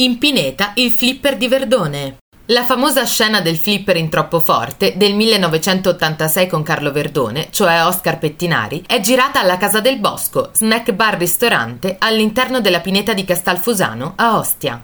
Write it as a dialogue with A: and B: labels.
A: In Pineta il flipper di Verdone. La famosa scena del flipper in troppo forte del 1986 con Carlo Verdone, cioè Oscar Pettinari, è girata alla Casa del Bosco, snack bar ristorante all'interno della pineta di Castalfusano a Ostia.